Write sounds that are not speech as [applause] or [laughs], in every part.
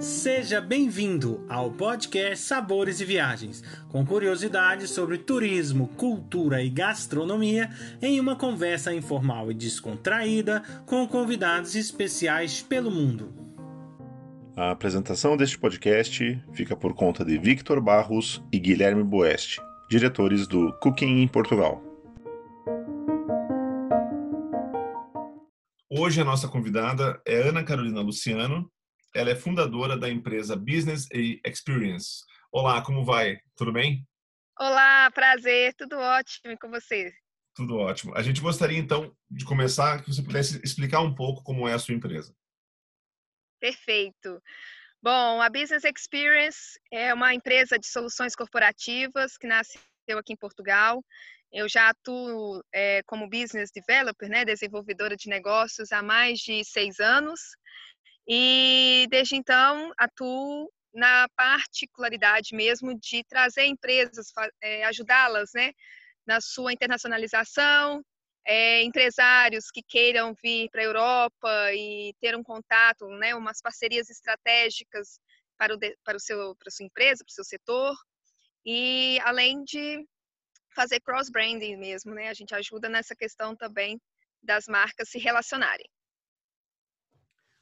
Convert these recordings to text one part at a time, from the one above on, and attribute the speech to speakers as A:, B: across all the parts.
A: Seja bem-vindo ao podcast Sabores e Viagens, com curiosidades sobre turismo, cultura e gastronomia, em uma conversa informal e descontraída com convidados especiais pelo mundo.
B: A apresentação deste podcast fica por conta de Victor Barros e Guilherme Boeste, diretores do Cooking em Portugal. Hoje a nossa convidada é Ana Carolina Luciano, ela é fundadora da empresa Business Experience. Olá, como vai? Tudo bem?
C: Olá, prazer, tudo ótimo com você.
B: Tudo ótimo. A gente gostaria então de começar que você pudesse explicar um pouco como é a sua empresa.
C: Perfeito. Bom, a Business Experience é uma empresa de soluções corporativas que nasceu aqui em Portugal. Eu já atuo é, como business developer, né, desenvolvedora de negócios há mais de seis anos. E desde então atuo na particularidade mesmo de trazer empresas, é, ajudá-las né, na sua internacionalização, é, empresários que queiram vir para a Europa e ter um contato, né, umas parcerias estratégicas para, o, para, o seu, para a sua empresa, para o seu setor, e além de fazer cross-branding mesmo, né, a gente ajuda nessa questão também das marcas se relacionarem.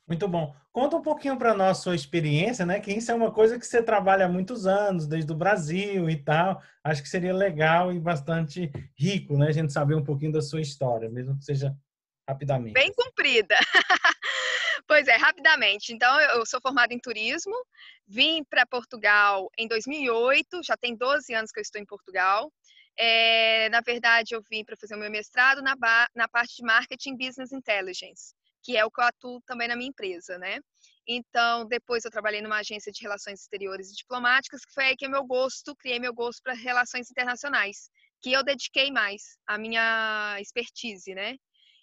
A: Muito bom. Conta um pouquinho para nós sua experiência, né? Que isso é uma coisa que você trabalha há muitos anos, desde o Brasil e tal. Acho que seria legal e bastante rico, né? A gente saber um pouquinho da sua história, mesmo que seja rapidamente.
C: Bem cumprida. [laughs] pois é, rapidamente. Então, eu sou formada em turismo, vim para Portugal em 2008, já tem 12 anos que eu estou em Portugal. É, na verdade, eu vim para fazer o meu mestrado na, na parte de Marketing Business Intelligence que é o que eu atuo também na minha empresa, né? Então, depois eu trabalhei numa agência de relações exteriores e diplomáticas, que foi aí que é meu gosto, criei meu gosto para relações internacionais, que eu dediquei mais a minha expertise, né?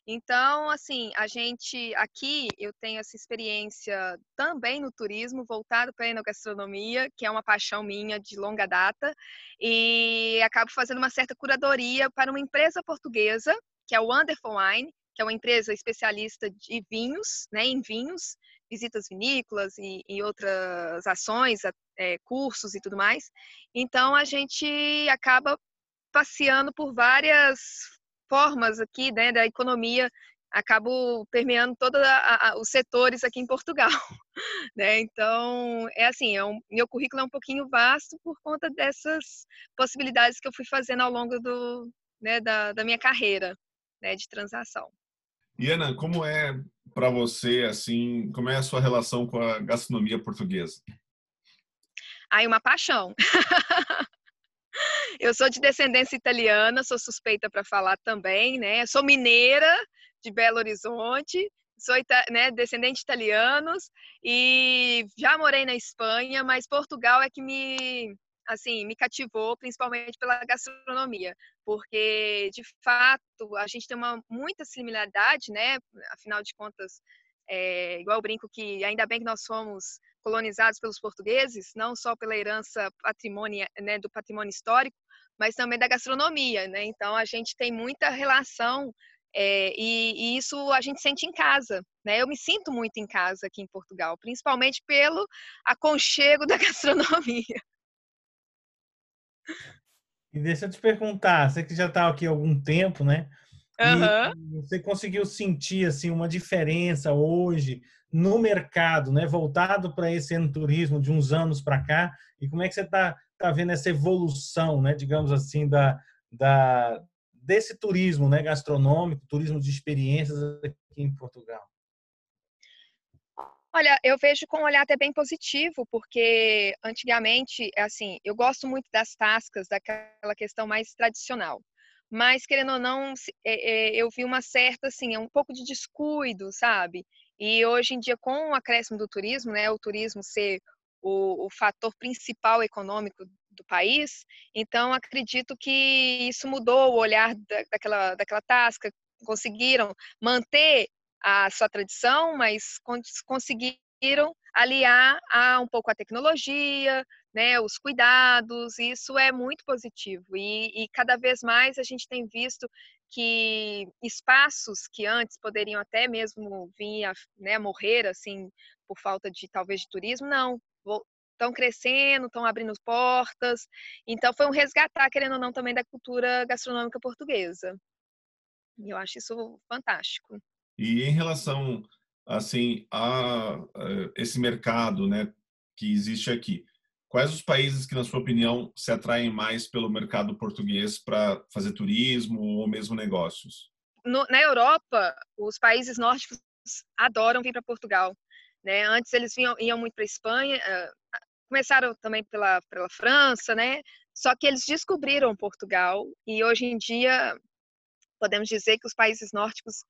C: Então, assim, a gente aqui eu tenho essa experiência também no turismo, voltado para a enogastronomia, que é uma paixão minha de longa data, e acabo fazendo uma certa curadoria para uma empresa portuguesa, que é o Wonderful Wine, que é uma empresa especialista de vinhos, né, em vinhos, visitas vinícolas e, e outras ações, é, cursos e tudo mais. Então a gente acaba passeando por várias formas aqui, né, da economia, acabo permeando todos os setores aqui em Portugal, [laughs] né? Então é assim, é um, meu currículo é um pouquinho vasto por conta dessas possibilidades que eu fui fazendo ao longo do, né, da, da minha carreira, né, de transação.
B: E Ana, como é para você assim, como é a sua relação com a gastronomia portuguesa?
C: Ai, uma paixão. [laughs] Eu sou de descendência italiana, sou suspeita para falar também, né? Sou mineira de Belo Horizonte, sou né, descendente de italianos e já morei na Espanha, mas Portugal é que me assim, me cativou principalmente pela gastronomia, porque de fato a gente tem uma muita similaridade, né? Afinal de contas, é, igual eu brinco que ainda bem que nós fomos colonizados pelos portugueses, não só pela herança patrimônio, né, do patrimônio histórico, mas também da gastronomia, né? Então a gente tem muita relação é, e, e, isso a gente sente em casa, né? Eu me sinto muito em casa aqui em Portugal, principalmente pelo aconchego [laughs] da gastronomia.
A: E deixa eu te perguntar, você que já está aqui há algum tempo, né? Uhum. você conseguiu sentir assim uma diferença hoje no mercado, né? Voltado para esse turismo de uns anos para cá. E como é que você está tá vendo essa evolução, né? Digamos assim da, da desse turismo, né? Gastronômico, turismo de experiências aqui em Portugal.
C: Olha, eu vejo com um olhar até bem positivo, porque antigamente, assim, eu gosto muito das tascas, daquela questão mais tradicional. Mas, querendo ou não, é, é, eu vi uma certa, assim, um pouco de descuido, sabe? E hoje em dia, com o acréscimo do turismo, né, o turismo ser o, o fator principal econômico do país, então acredito que isso mudou o olhar daquela, daquela tasca, conseguiram manter a sua tradição, mas conseguiram aliar a um pouco a tecnologia, né, os cuidados, isso é muito positivo. E, e cada vez mais a gente tem visto que espaços que antes poderiam até mesmo vir a né, morrer assim por falta de talvez de turismo, não, estão crescendo, estão abrindo portas. Então foi um resgatar, querendo ou não, também da cultura gastronômica portuguesa. E eu acho isso fantástico.
B: E em relação assim a, a esse mercado, né, que existe aqui, quais os países que na sua opinião se atraem mais pelo mercado português para fazer turismo ou mesmo negócios?
C: No, na Europa, os países nórdicos adoram vir para Portugal. Né? Antes eles vinham, iam muito para Espanha, uh, começaram também pela, pela França, né? Só que eles descobriram Portugal e hoje em dia podemos dizer que os países nórdicos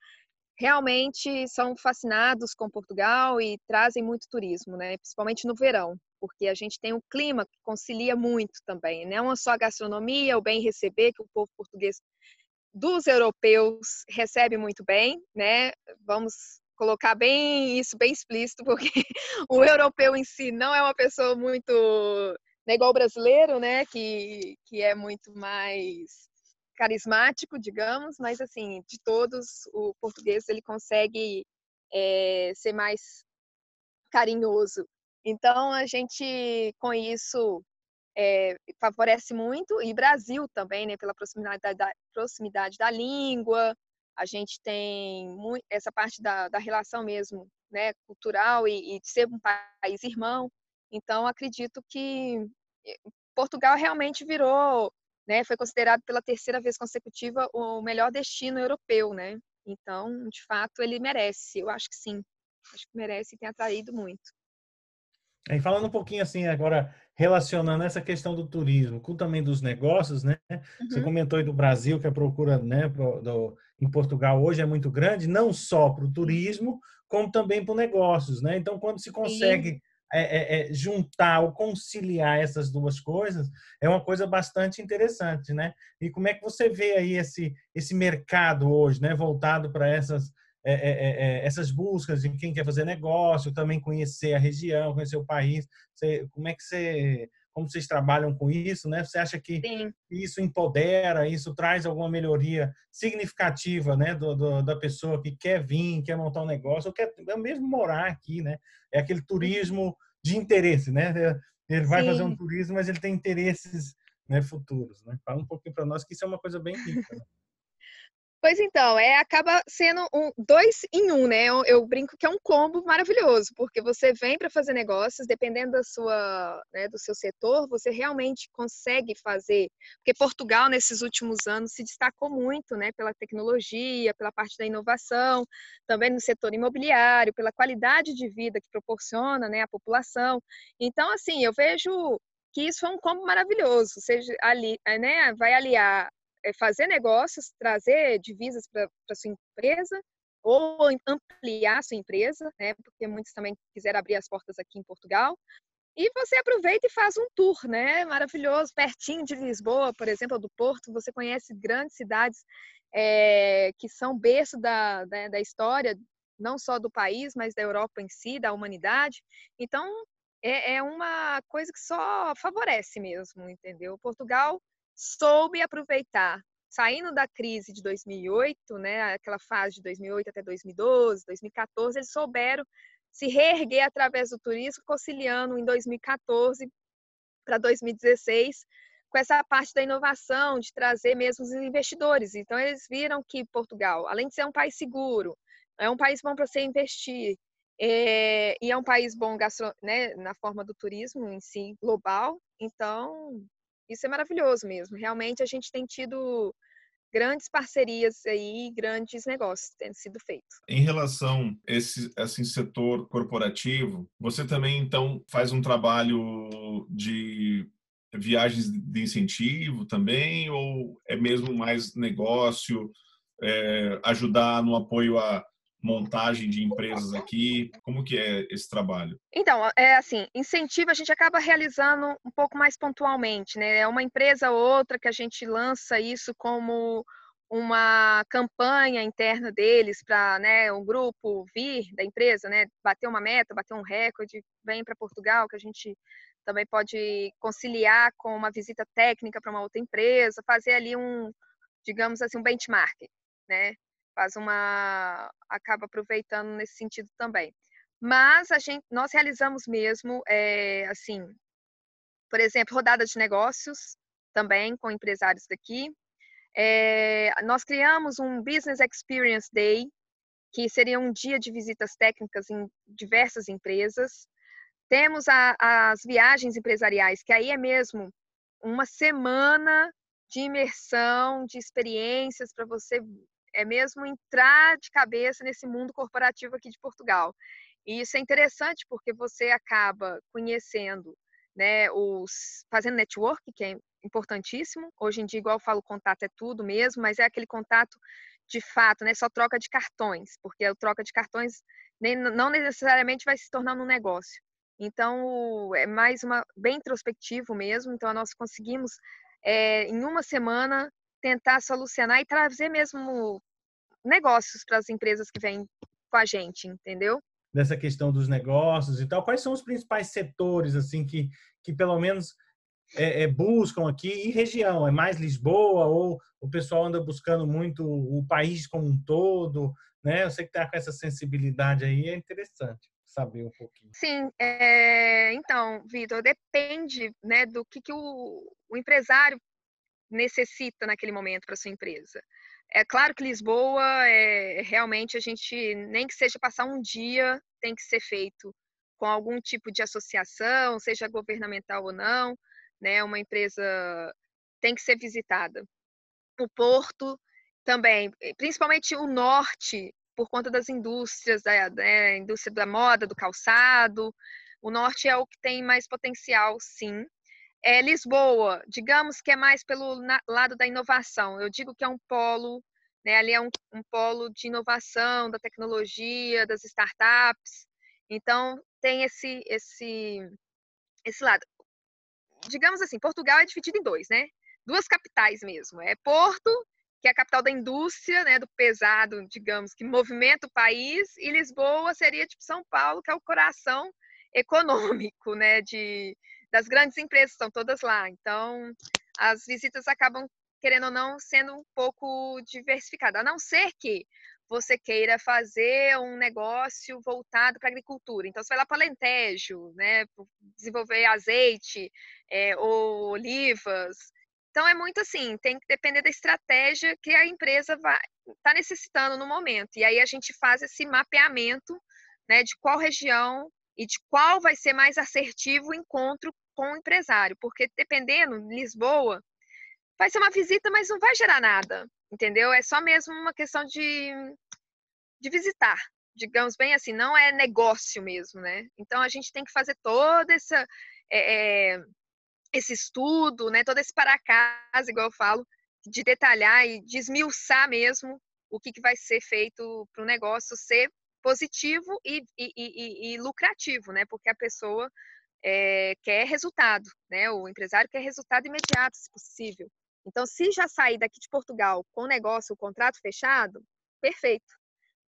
C: realmente são fascinados com Portugal e trazem muito turismo, né? Principalmente no verão, porque a gente tem um clima que concilia muito também? Não só a gastronomia, o bem receber que o povo português dos europeus recebe muito bem, né? Vamos colocar bem isso bem explícito, porque [laughs] o europeu em si não é uma pessoa muito né, igual o brasileiro, né, que, que é muito mais carismático, digamos, mas assim, de todos, o português ele consegue é, ser mais carinhoso. Então a gente com isso é, favorece muito e Brasil também, né, pela proximidade da, proximidade da língua, a gente tem muito, essa parte da, da relação mesmo, né, cultural e, e de ser um país irmão. Então, acredito que eh, Portugal realmente virou, né, foi considerado pela terceira vez consecutiva o melhor destino europeu, né? Então, de fato, ele merece. Eu acho que sim. Acho que merece e tem atraído muito.
A: E falando um pouquinho assim agora, relacionando essa questão do turismo com também dos negócios, né? Uhum. Você comentou aí do Brasil que a procura, né, do, em Portugal hoje é muito grande, não só para o turismo, como também para negócios, né? Então, quando se consegue é, é, é, juntar ou conciliar essas duas coisas, é uma coisa bastante interessante, né? E como é que você vê aí esse esse mercado hoje, né, voltado para essas é, é, é, é, essas buscas de quem quer fazer negócio, também conhecer a região, conhecer o país. Você, como é que você, como vocês trabalham com isso, né? Você acha que Sim. isso empodera, isso traz alguma melhoria significativa, né, do, do, da pessoa que quer vir, quer montar um negócio, ou quer mesmo morar aqui, né? É aquele turismo de interesse, né? Ele vai Sim. fazer um turismo, mas ele tem interesses né, futuros, né? Fala um pouquinho para nós que isso é uma coisa bem rica. Né?
C: Pois então, é, acaba sendo um dois em um, né? Eu, eu brinco que é um combo maravilhoso, porque você vem para fazer negócios, dependendo da sua, né, do seu setor, você realmente consegue fazer. Porque Portugal, nesses últimos anos, se destacou muito, né, pela tecnologia, pela parte da inovação, também no setor imobiliário, pela qualidade de vida que proporciona, né, a população. Então, assim, eu vejo que isso é um combo maravilhoso, seja ali, né, vai aliar fazer negócios, trazer divisas para sua empresa ou ampliar sua empresa, né? Porque muitos também quiseram abrir as portas aqui em Portugal. E você aproveita e faz um tour, né? Maravilhoso, pertinho de Lisboa, por exemplo, do Porto. Você conhece grandes cidades é, que são berço da, da, da história, não só do país, mas da Europa em si, da humanidade. Então, é, é uma coisa que só favorece mesmo, entendeu? Portugal soube aproveitar, saindo da crise de 2008, né, aquela fase de 2008 até 2012, 2014, eles souberam se reerguer através do turismo, conciliando em 2014 para 2016 com essa parte da inovação, de trazer mesmo os investidores. Então, eles viram que Portugal, além de ser um país seguro, é um país bom para você investir, é, e é um país bom gastro, né, na forma do turismo em si, global. Então, isso é maravilhoso mesmo. Realmente a gente tem tido grandes parcerias aí, grandes negócios tendo sido feitos.
B: Em relação a esse setor corporativo, você também então faz um trabalho de viagens de incentivo também ou é mesmo mais negócio, é, ajudar no apoio a montagem de empresas aqui? Como que é esse trabalho?
C: Então, é assim, incentivo a gente acaba realizando um pouco mais pontualmente, né? É uma empresa ou outra que a gente lança isso como uma campanha interna deles para né, um grupo vir da empresa, né, bater uma meta, bater um recorde, vem para Portugal, que a gente também pode conciliar com uma visita técnica para uma outra empresa, fazer ali um, digamos assim, um benchmark, né? Faz uma acaba aproveitando nesse sentido também. Mas a gente, nós realizamos mesmo, é, assim, por exemplo, rodada de negócios também com empresários daqui. É, nós criamos um Business Experience Day, que seria um dia de visitas técnicas em diversas empresas. Temos a, as viagens empresariais, que aí é mesmo uma semana de imersão, de experiências para você é mesmo entrar de cabeça nesse mundo corporativo aqui de Portugal. E isso é interessante porque você acaba conhecendo, né, os fazendo network, que é importantíssimo. Hoje em dia, igual eu falo, contato é tudo mesmo, mas é aquele contato de fato, né, só troca de cartões, porque a troca de cartões nem, não necessariamente vai se tornar um negócio. Então, é mais uma bem introspectivo mesmo. Então, nós conseguimos é, em uma semana tentar solucionar e trazer mesmo negócios para as empresas que vêm com a gente, entendeu?
A: Dessa questão dos negócios e tal, quais são os principais setores assim que, que pelo menos é, é, buscam aqui e região? É mais Lisboa ou o pessoal anda buscando muito o país como um todo? Né? Eu sei que está com essa sensibilidade aí, é interessante saber um pouquinho.
C: Sim, é, então, Vitor, depende né, do que, que o, o empresário necessita naquele momento para sua empresa. É claro que Lisboa é realmente a gente nem que seja passar um dia tem que ser feito com algum tipo de associação, seja governamental ou não, né? Uma empresa tem que ser visitada. O Porto também, principalmente o norte, por conta das indústrias, da né, indústria da moda, do calçado. O norte é o que tem mais potencial, sim. É, Lisboa, digamos que é mais pelo lado da inovação. Eu digo que é um polo, né, ali é um, um polo de inovação, da tecnologia, das startups. Então, tem esse, esse, esse lado. Digamos assim, Portugal é dividido em dois, né? Duas capitais mesmo. É Porto que é a capital da indústria, né, do pesado, digamos, que movimenta o país, e Lisboa seria tipo São Paulo, que é o coração econômico, né, de das grandes empresas, estão todas lá. Então, as visitas acabam querendo ou não sendo um pouco diversificadas, a não ser que você queira fazer um negócio voltado para a agricultura. Então, você vai lá para Alentejo, né, desenvolver azeite é, ou olivas, então é muito assim, tem que depender da estratégia que a empresa está necessitando no momento. E aí a gente faz esse mapeamento né, de qual região e de qual vai ser mais assertivo o encontro com o empresário. Porque dependendo, Lisboa, vai ser uma visita, mas não vai gerar nada, entendeu? É só mesmo uma questão de, de visitar, digamos bem assim, não é negócio mesmo, né? Então a gente tem que fazer toda essa. É, esse estudo, né, todo esse para casa, igual eu falo, de detalhar e desmiuçar mesmo o que, que vai ser feito para o negócio ser positivo e, e, e, e, lucrativo, né? Porque a pessoa é, quer resultado, né? O empresário quer resultado imediato, se possível. Então, se já sair daqui de Portugal com o negócio, o contrato fechado, perfeito,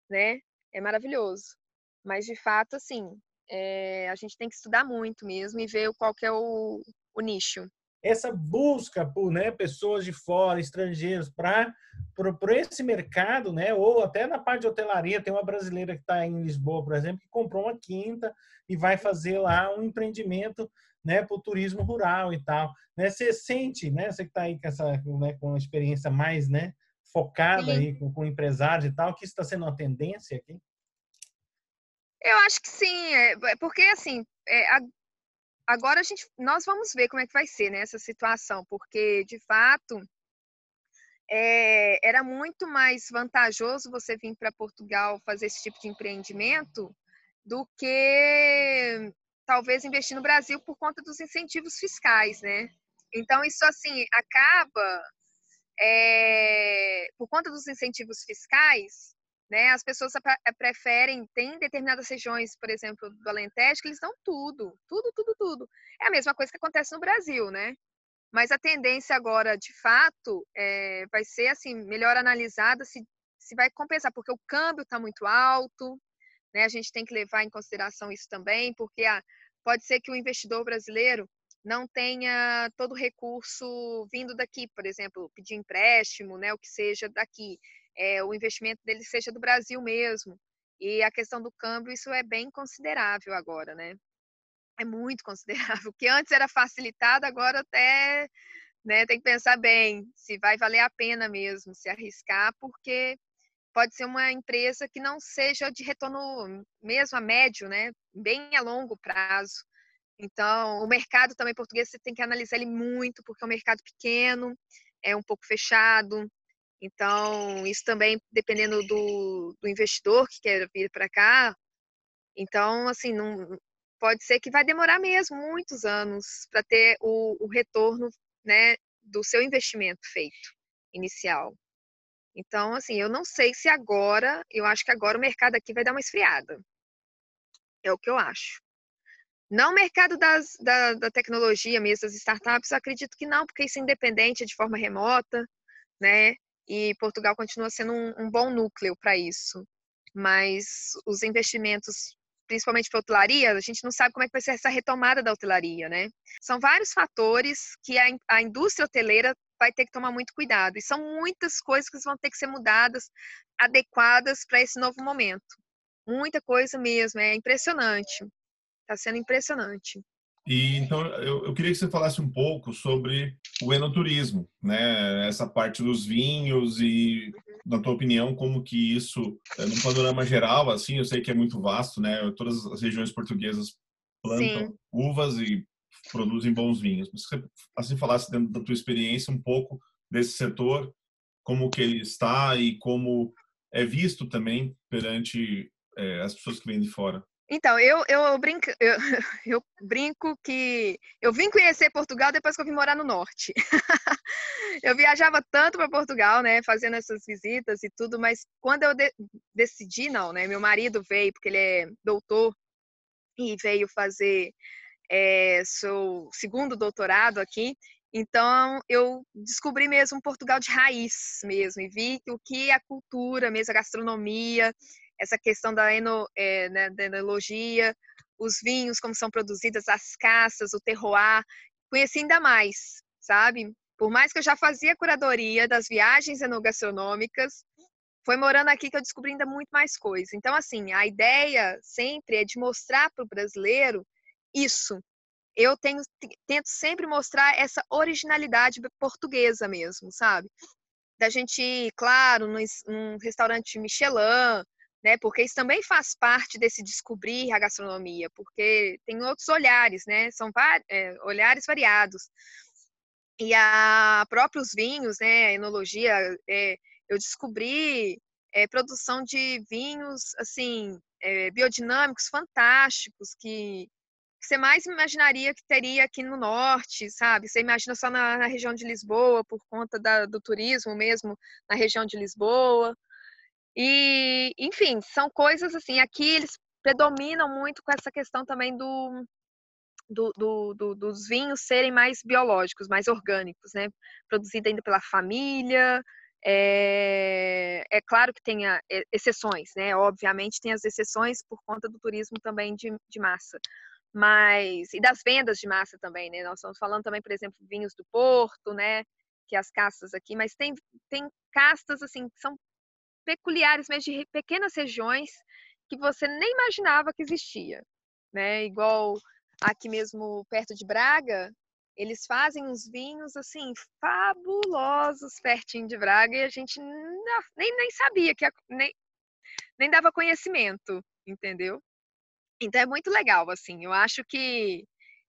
C: né? É maravilhoso. Mas, de fato, assim, é, a gente tem que estudar muito mesmo e ver qual que é o, o nicho.
A: Essa busca por né, pessoas de fora, estrangeiros, para esse mercado, né, ou até na parte de hotelaria, tem uma brasileira que está em Lisboa, por exemplo, que comprou uma quinta e vai fazer lá um empreendimento né, para o turismo rural e tal. Né? Você sente, né, você que está aí com essa né, com uma experiência mais né, focada sim. aí com, com empresários e tal, que isso está sendo uma tendência aqui?
C: Eu acho que sim, é, é porque assim, é, a, agora a gente, nós vamos ver como é que vai ser né, essa situação, porque de fato é, era muito mais vantajoso você vir para Portugal fazer esse tipo de empreendimento do que talvez investir no Brasil por conta dos incentivos fiscais, né? Então isso assim acaba é, por conta dos incentivos fiscais né? As pessoas eh, preferem, tem determinadas regiões, por exemplo, do Alentejo, que eles dão tudo, tudo, tudo, tudo. É a mesma coisa que acontece no Brasil, né? Mas a tendência agora, de fato, é, vai ser assim melhor analisada se, se vai compensar, porque o câmbio está muito alto, né? A gente tem que levar em consideração isso também, porque ah, pode ser que o investidor brasileiro não tenha todo o recurso vindo daqui, por exemplo, pedir empréstimo, né, o que seja daqui, é, o investimento dele seja do Brasil mesmo. E a questão do câmbio, isso é bem considerável agora, né? É muito [laughs] considerável. O que antes era facilitado, agora até né, tem que pensar bem se vai valer a pena mesmo se arriscar, porque pode ser uma empresa que não seja de retorno mesmo a médio, né, bem a longo prazo. Então, o mercado também português você tem que analisar ele muito, porque é um mercado pequeno, é um pouco fechado. Então, isso também dependendo do, do investidor que quer vir para cá. Então, assim, não, pode ser que vai demorar mesmo muitos anos para ter o, o retorno né, do seu investimento feito inicial. Então, assim, eu não sei se agora, eu acho que agora o mercado aqui vai dar uma esfriada. É o que eu acho. Não o mercado das, da, da tecnologia mesmo, das startups, acredito que não, porque isso é independente, é de forma remota, né? E Portugal continua sendo um, um bom núcleo para isso. Mas os investimentos, principalmente para hotelaria, a gente não sabe como é que vai ser essa retomada da hotelaria, né? São vários fatores que a, a indústria hoteleira vai ter que tomar muito cuidado. E são muitas coisas que vão ter que ser mudadas, adequadas para esse novo momento. Muita coisa mesmo, é impressionante. Está sendo impressionante.
B: E então eu, eu, queria que você falasse um pouco sobre o enoturismo, né? Essa parte dos vinhos e, na tua opinião, como que isso, eh, no panorama geral, assim, eu sei que é muito vasto, né? Todas as regiões portuguesas plantam Sim. uvas e produzem bons vinhos. Mas se você assim falasse dentro da tua experiência um pouco desse setor, como que ele está e como é visto também perante é, as pessoas que vêm de fora.
C: Então, eu, eu, brinco, eu, [laughs] eu brinco que eu vim conhecer Portugal depois que eu vim morar no norte. [laughs] eu viajava tanto para Portugal, né, fazendo essas visitas e tudo, mas quando eu de, decidi, não, né, meu marido veio, porque ele é doutor, e veio fazer é, seu segundo doutorado aqui, então eu descobri mesmo Portugal de raiz mesmo, e vi o que é a cultura mesmo, a gastronomia, essa questão da, eno, é, né, da enologia, os vinhos, como são produzidas, as caças, o terroir. Conheci ainda mais, sabe? Por mais que eu já fazia curadoria das viagens enogastronômicas, foi morando aqui que eu descobri ainda muito mais coisa. Então, assim, a ideia sempre é de mostrar para o brasileiro isso. Eu tenho, tento sempre mostrar essa originalidade portuguesa mesmo, sabe? Da gente ir, claro, num restaurante Michelin, né? Porque isso também faz parte desse descobrir a gastronomia, porque tem outros olhares, né? São é, olhares variados. E a próprios vinhos, né? A enologia, é, eu descobri é, produção de vinhos assim biodinâmicos fantásticos que, que, você mais imaginaria que teria aqui no norte, sabe? Você imagina só na, na região de Lisboa por conta da, do turismo mesmo na região de Lisboa. E, enfim, são coisas assim, aqui eles predominam muito com essa questão também do, do, do, do, dos vinhos serem mais biológicos, mais orgânicos, né? Produzido ainda pela família. É, é claro que tem exceções, né? Obviamente tem as exceções por conta do turismo também de, de massa. Mas, e das vendas de massa também, né? Nós estamos falando também, por exemplo, vinhos do Porto, né? Que é as castas aqui, mas tem, tem castas, assim, que são peculiares, mas de pequenas regiões que você nem imaginava que existia, né? Igual aqui mesmo perto de Braga, eles fazem uns vinhos assim fabulosos pertinho de Braga e a gente não, nem, nem sabia que nem, nem dava conhecimento, entendeu? Então é muito legal, assim. Eu acho que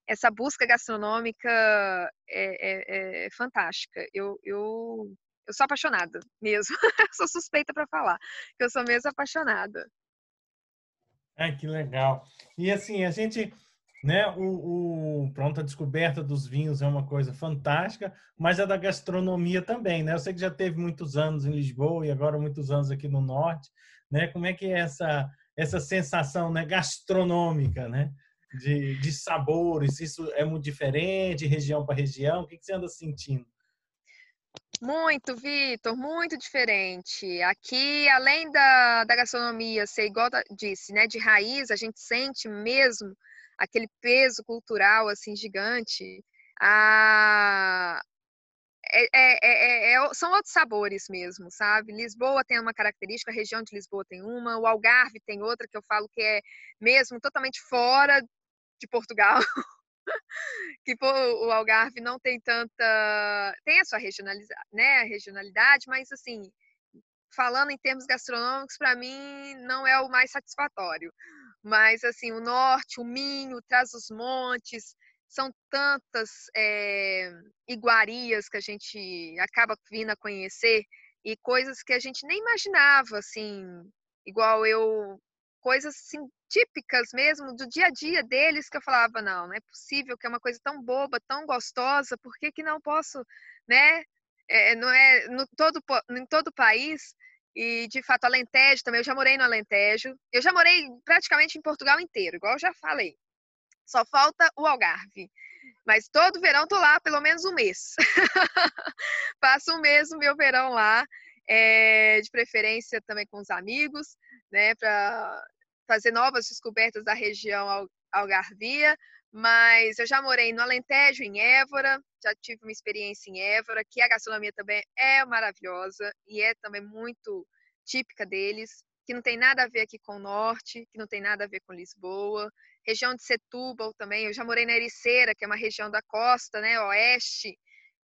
C: essa busca gastronômica é, é, é fantástica. Eu, eu eu sou apaixonada mesmo. [laughs] sou suspeita para falar, que eu sou mesmo apaixonada.
A: Ai, que legal. E assim, a gente, né, o, o, pronto, a descoberta dos vinhos é uma coisa fantástica, mas a da gastronomia também, né? Eu sei que já teve muitos anos em Lisboa e agora muitos anos aqui no norte, né? Como é que é essa essa sensação, né, gastronômica, né? De, de sabores, isso é muito diferente, região para região? O que, que você anda sentindo?
C: Muito, Vitor, muito diferente. Aqui, além da, da gastronomia ser igual disse, né, de raiz, a gente sente mesmo aquele peso cultural assim gigante. a, é, é, é, são outros sabores mesmo, sabe? Lisboa tem uma característica, a região de Lisboa tem uma, o Algarve tem outra que eu falo que é mesmo totalmente fora de Portugal. [laughs] [laughs] que pô, o Algarve não tem tanta. tem a sua regionalidade, né? regionalidade, mas assim, falando em termos gastronômicos, para mim não é o mais satisfatório. Mas assim, o norte, o Minho, traz os montes, são tantas é, iguarias que a gente acaba vindo a conhecer e coisas que a gente nem imaginava, assim, igual eu, coisas assim, típicas mesmo do dia a dia deles que eu falava, não, não é possível que é uma coisa tão boba, tão gostosa, por que, que não posso, né? É, não é no todo, em todo o país, e de fato Alentejo também, eu já morei no Alentejo, eu já morei praticamente em Portugal inteiro, igual eu já falei. Só falta o Algarve. Mas todo verão tô lá pelo menos um mês. [laughs] Passo um mês no meu verão lá, é, de preferência também com os amigos, né, para fazer novas descobertas da região Algarvia. Mas eu já morei no Alentejo, em Évora, já tive uma experiência em Évora, que a gastronomia também é maravilhosa e é também muito típica deles, que não tem nada a ver aqui com o norte, que não tem nada a ver com Lisboa região de Setúbal também. Eu já morei na Ericeira, que é uma região da costa, né, oeste.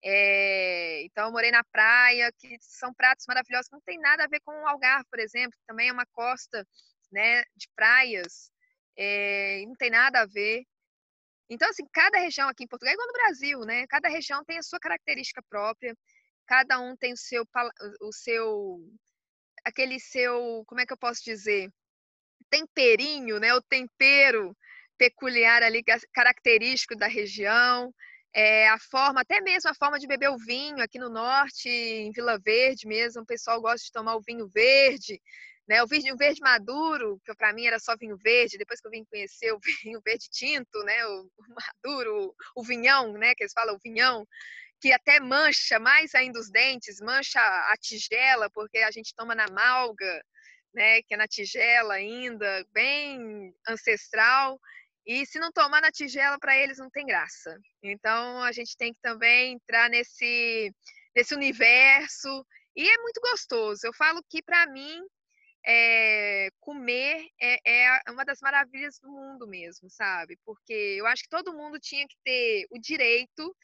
C: É, então, eu morei na praia, que são pratos maravilhosos, não tem nada a ver com o Algarve, por exemplo, que também é uma costa né, de praias, é, não tem nada a ver. Então, assim, cada região aqui em Portugal é igual no Brasil, né? Cada região tem a sua característica própria, cada um tem o seu, o seu, aquele seu, como é que eu posso dizer? Temperinho, né? O tempero peculiar ali, característico da região, é, a forma, até mesmo a forma de beber o vinho aqui no norte, em Vila Verde mesmo, o pessoal gosta de tomar o vinho verde, né? O vinho verde maduro, que para mim era só vinho verde, depois que eu vim conhecer o [laughs] vinho verde tinto, né? O, maduro, o vinhão, né? Que eles falam o vinhão, que até mancha mais ainda os dentes, mancha a tigela, porque a gente toma na malga, né? Que é na tigela ainda, bem ancestral. E se não tomar na tigela, para eles não tem graça. Então a gente tem que também entrar nesse, nesse universo. E é muito gostoso. Eu falo que para mim é, comer é, é, uma das maravilhas do mundo mesmo, sabe? Porque eu acho que todo mundo tinha que ter o direito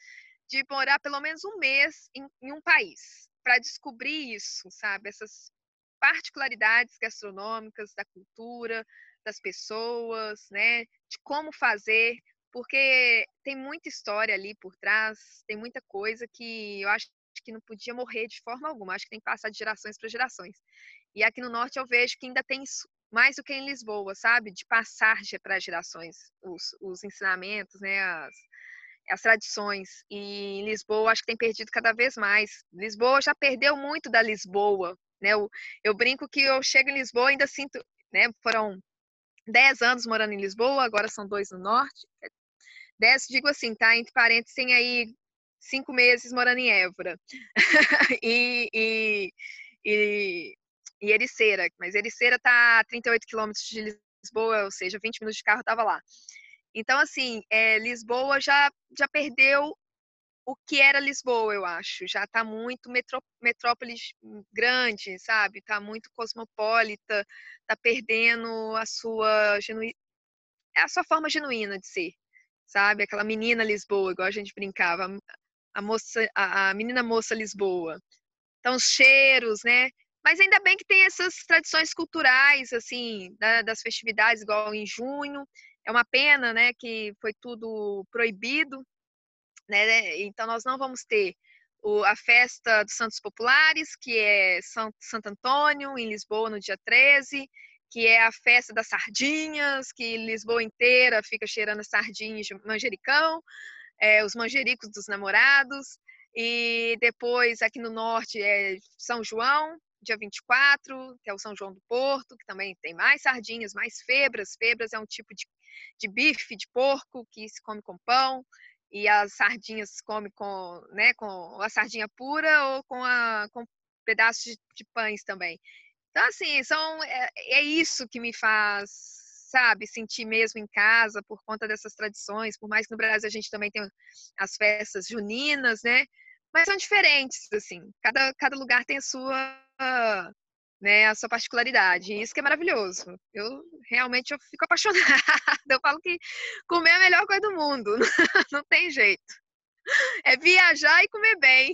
C: de morar pelo menos um mês em, em um país para descobrir isso, sabe? Essas particularidades gastronômicas da cultura, das pessoas, né? De como fazer, porque tem muita história ali por trás, tem muita coisa que eu acho que não podia morrer de forma alguma, acho que tem que passar de gerações para gerações. E aqui no norte eu vejo que ainda tem isso, mais do que em Lisboa, sabe? De passar para gerações os, os ensinamentos, né? As, as tradições. E em Lisboa acho que tem perdido cada vez mais. Lisboa já perdeu muito da Lisboa, né? Eu, eu brinco que eu chego em Lisboa ainda sinto, né? Foram 10 anos morando em Lisboa, agora são dois no norte. 10, digo assim, tá? Entre parênteses, tem aí cinco meses morando em Évora. [laughs] e, e, e, e, Ericeira, mas Ericeira tá a 38 quilômetros de Lisboa, ou seja, 20 minutos de carro estava lá. Então, assim, é, Lisboa já, já perdeu o que era Lisboa, eu acho. Já está muito metró grande, sabe? Está muito cosmopolita, está perdendo a sua genu... a sua forma genuína de ser, sabe? Aquela menina Lisboa, igual a gente brincava, a moça, a, a menina moça Lisboa. Então os cheiros, né? Mas ainda bem que tem essas tradições culturais, assim, da, das festividades, igual em junho. É uma pena, né, que foi tudo proibido né? Então, nós não vamos ter o, a festa dos Santos Populares, que é Santo Antônio, em Lisboa, no dia 13, que é a festa das sardinhas, que Lisboa inteira fica cheirando sardinhas de manjericão, é, os manjericos dos namorados, e depois aqui no norte é São João, dia 24, que é o São João do Porto, que também tem mais sardinhas, mais febras. Febras é um tipo de, de bife de porco que se come com pão e as sardinhas come com, né, com a sardinha pura ou com, a, com pedaços de, de pães também. Então, assim, são, é, é, isso que me faz sabe, sentir mesmo em casa por conta dessas tradições, por mais que no Brasil a gente também tem as festas juninas, né? Mas são diferentes, assim. Cada, cada lugar tem a sua, né, a sua particularidade. E isso que é maravilhoso. Eu realmente eu fico apaixonada. [laughs] Eu falo que comer é a melhor coisa do mundo. [laughs] Não tem jeito. É viajar e comer bem.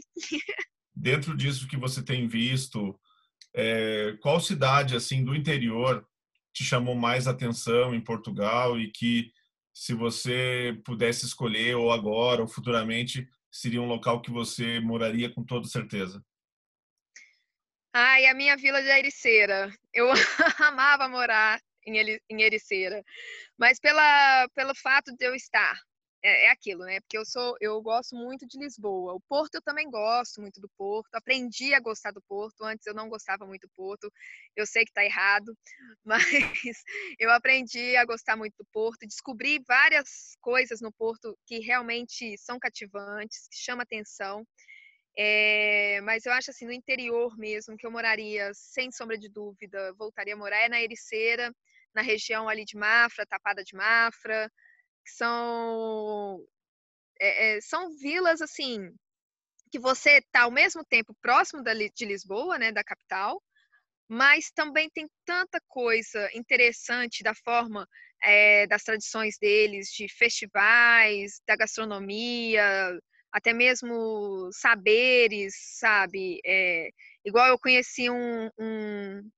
B: Dentro disso que você tem visto, é, qual cidade assim do interior te chamou mais atenção em Portugal e que se você pudesse escolher ou agora ou futuramente seria um local que você moraria com toda certeza?
C: Ai, a minha vila de Ericeira. Eu [laughs] amava morar em Ericeira, mas pela, pelo fato de eu estar é, é, aquilo, né? Porque eu sou, eu gosto muito de Lisboa. O Porto eu também gosto muito do Porto. Aprendi a gostar do Porto. Antes eu não gostava muito do Porto. Eu sei que está errado, [laughs] mas eu aprendi a gostar muito do Porto. Descobri várias coisas no Porto que realmente são cativantes, que chamam atenção. É, mas eu acho assim, no interior mesmo, que eu moraria, sem sombra de dúvida, voltaria a morar é na Ericeira, na região ali de Mafra, Tapada de Mafra, que são é, são vilas assim que você está ao mesmo tempo próximo de Lisboa, né, da capital, mas também tem tanta coisa interessante da forma é, das tradições deles, de festivais, da gastronomia, até mesmo saberes, sabe? É, igual eu conheci um, um,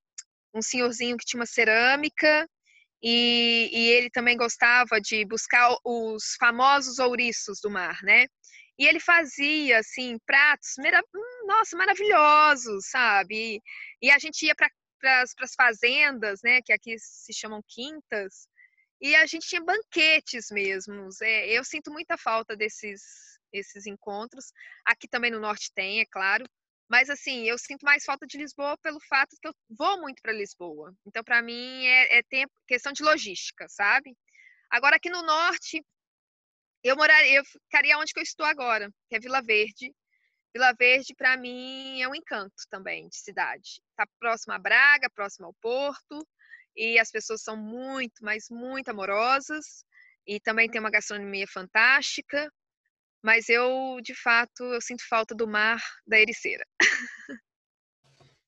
C: um senhorzinho que tinha uma cerâmica e, e, ele também gostava de buscar os famosos ouriços do mar, né? E ele fazia, assim, pratos, hum, nossa, maravilhosos, sabe? E, a gente ia para as fazendas, né? Que aqui se chamam quintas, e a gente tinha banquetes mesmo. É, eu sinto muita falta desses, esses encontros. Aqui também no norte tem, é claro, mas assim, eu sinto mais falta de Lisboa pelo fato que eu vou muito para Lisboa. Então, para mim, é, é tempo, questão de logística, sabe? Agora, aqui no norte, eu moraria, eu ficaria onde eu estou agora, que é Vila Verde. Vila Verde, para mim, é um encanto também de cidade. Está próximo a Braga, próximo ao Porto, e as pessoas são muito, mas muito amorosas. E também tem uma gastronomia fantástica mas eu, de fato, eu sinto falta do mar da Ericeira.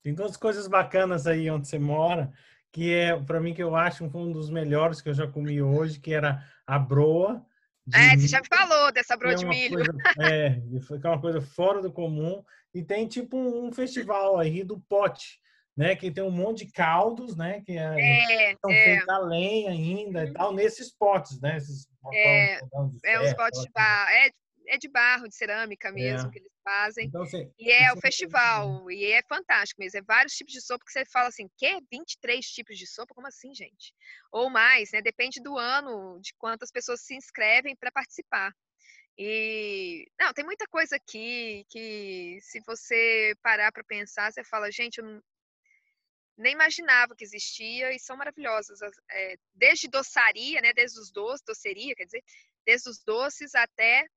A: Tem duas coisas bacanas aí onde você mora, que é, para mim, que eu acho um dos melhores que eu já comi hoje, que era a broa.
C: É, você já me falou dessa broa é de milho.
A: Coisa, é, foi uma coisa fora do comum. E tem tipo um festival aí do pote, né? Que tem um monte de caldos, né? Que é, é, são é. feitos a lenha ainda e tal, nesses potes, né? Esses
C: é, é os potes de barro. É, é de barro, de cerâmica mesmo, é. que eles fazem. Então, assim, e é o é festival, e é fantástico mesmo. É vários tipos de sopa que você fala assim, que 23 tipos de sopa? Como assim, gente? Ou mais, né? Depende do ano, de quantas pessoas se inscrevem para participar. E não, tem muita coisa aqui que se você parar para pensar, você fala, gente, eu não, nem imaginava que existia e são maravilhosas. É, desde doçaria, né? Desde os doces, doceria, quer dizer, desde os doces até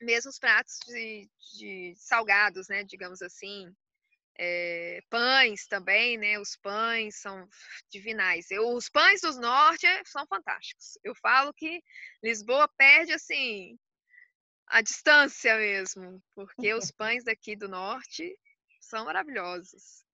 C: mesmo os pratos de, de salgados, né, digamos assim, é, pães também, né? Os pães são divinais. Eu, os pães do norte são fantásticos. Eu falo que Lisboa perde assim a distância mesmo, porque os [laughs] pães daqui do norte são maravilhosos.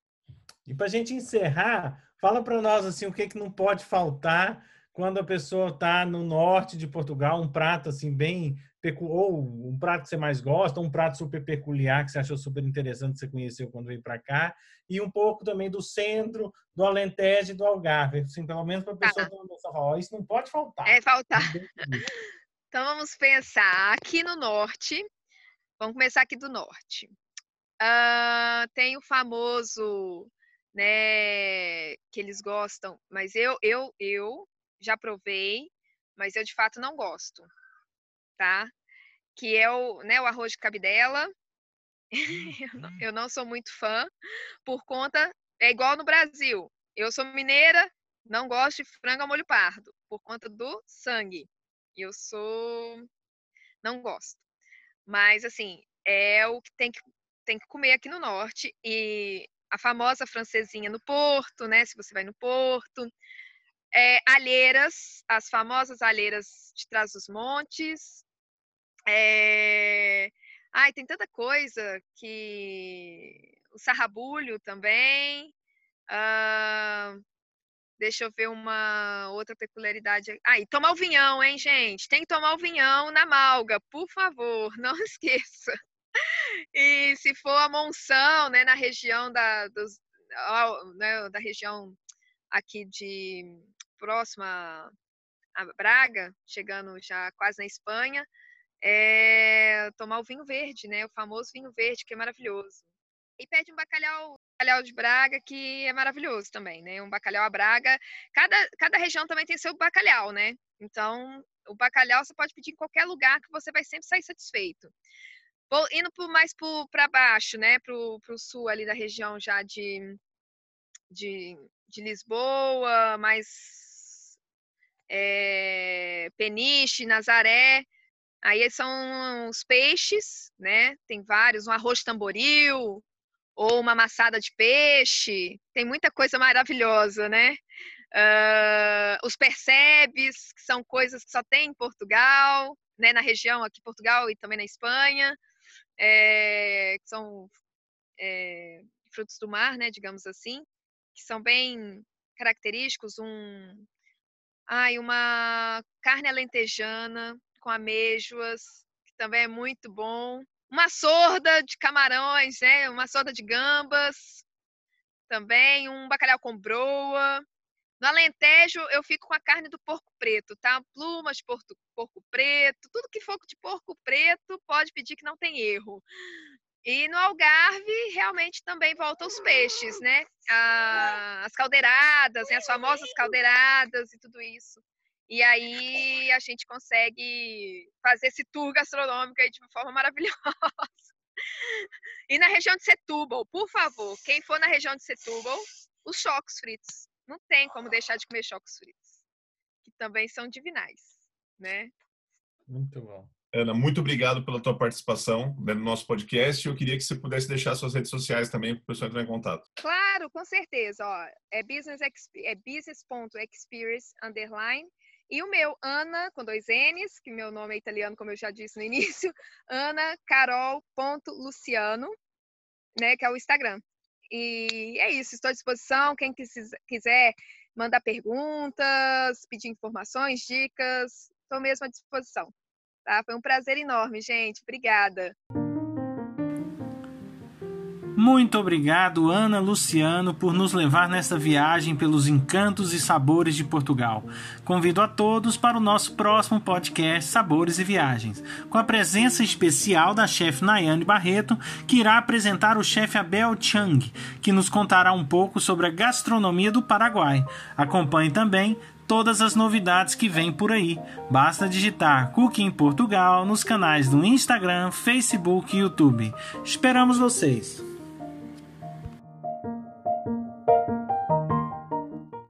A: E para a gente encerrar, fala para nós assim o que, que não pode faltar quando a pessoa está no norte de Portugal, um prato assim bem ou um prato que você mais gosta, um prato super peculiar que você achou super interessante que você conheceu quando veio para cá, e um pouco também do centro, do Alentejo e do Algarve, assim, pelo menos para a pessoa ah. ter uma isso não pode faltar.
C: É faltar. Então vamos pensar aqui no norte. Vamos começar aqui do norte. Uh, tem o famoso, né, que eles gostam, mas eu eu eu já provei, mas eu de fato não gosto tá? Que é o, né, o arroz de cabidela. [laughs] Uhum. eu não sou muito fã, por conta. É igual no Brasil. Eu sou mineira, não gosto de frango ao molho pardo, por conta do sangue. Eu sou. Não gosto. Mas, assim, é o que tem que, tem que comer aqui no norte. E a famosa francesinha no Porto, né? Se você vai no Porto. É, alheiras, as famosas alheiras de trás dos montes. É... Ai, tem tanta coisa que. O sarrabulho também. Uh... Deixa eu ver uma outra peculiaridade. Ah, tomar o vinhão, hein, gente? Tem que tomar o vinhão na malga, por favor, [laughs] não esqueça. E se for a monção, né, na região da, dos, né, da região aqui de próxima a Braga, chegando já quase na Espanha, é tomar o vinho verde, né? O famoso vinho verde, que é maravilhoso. E pede um bacalhau, bacalhau de Braga, que é maravilhoso também, né? Um bacalhau a Braga. Cada, cada região também tem seu bacalhau, né? Então, o bacalhau você pode pedir em qualquer lugar que você vai sempre sair satisfeito. Vou indo mais para baixo, né? Para o sul ali da região já de, de, de Lisboa, mais é, Peniche, Nazaré. Aí são os peixes, né? Tem vários, um arroz tamboril, ou uma massada de peixe. Tem muita coisa maravilhosa, né? Uh, os percebes, que são coisas que só tem em Portugal, né? Na região aqui, Portugal e também na Espanha, é, que são é, frutos do mar, né? Digamos assim, que são bem característicos. Um, ai, uma carne alentejana com amêijoas, que também é muito bom uma sorda de camarões, né? Uma sorda de gambas, também um bacalhau com broa. No Alentejo, eu fico com a carne do porco preto, tá? Plumas de porco, porco preto, tudo que for de porco preto, pode pedir que não tem erro. E no Algarve, realmente também voltam os peixes, né? as caldeiradas, né? as famosas caldeiradas e tudo isso. E aí a gente consegue fazer esse tour gastronômico aí de uma forma maravilhosa. E na região de Setúbal, por favor, quem for na região de Setúbal, os chocos fritos. Não tem como deixar de comer chocos fritos, que também são divinais, né?
A: Muito bom.
B: Ana, muito obrigado pela tua participação no nosso podcast. Eu queria que você pudesse deixar suas redes sociais também para o pessoal entrar em contato.
C: Claro, com certeza. Ó, é business é business.experience underline e o meu, Ana, com dois N's, que meu nome é italiano, como eu já disse no [laughs] início, anacarol.luciano, né, que é o Instagram. E é isso, estou à disposição. Quem quiser mandar perguntas, pedir informações, dicas, estou mesmo à disposição. Tá? Foi um prazer enorme, gente. Obrigada.
A: Muito obrigado, Ana Luciano, por nos levar nesta viagem pelos encantos e sabores de Portugal. Convido a todos para o nosso próximo podcast Sabores e Viagens, com a presença especial da chefe Nayane Barreto, que irá apresentar o chefe Abel Chang, que nos contará um pouco sobre a gastronomia do Paraguai. Acompanhe também todas as novidades que vêm por aí. Basta digitar Cooking Portugal nos canais do Instagram, Facebook e YouTube. Esperamos vocês!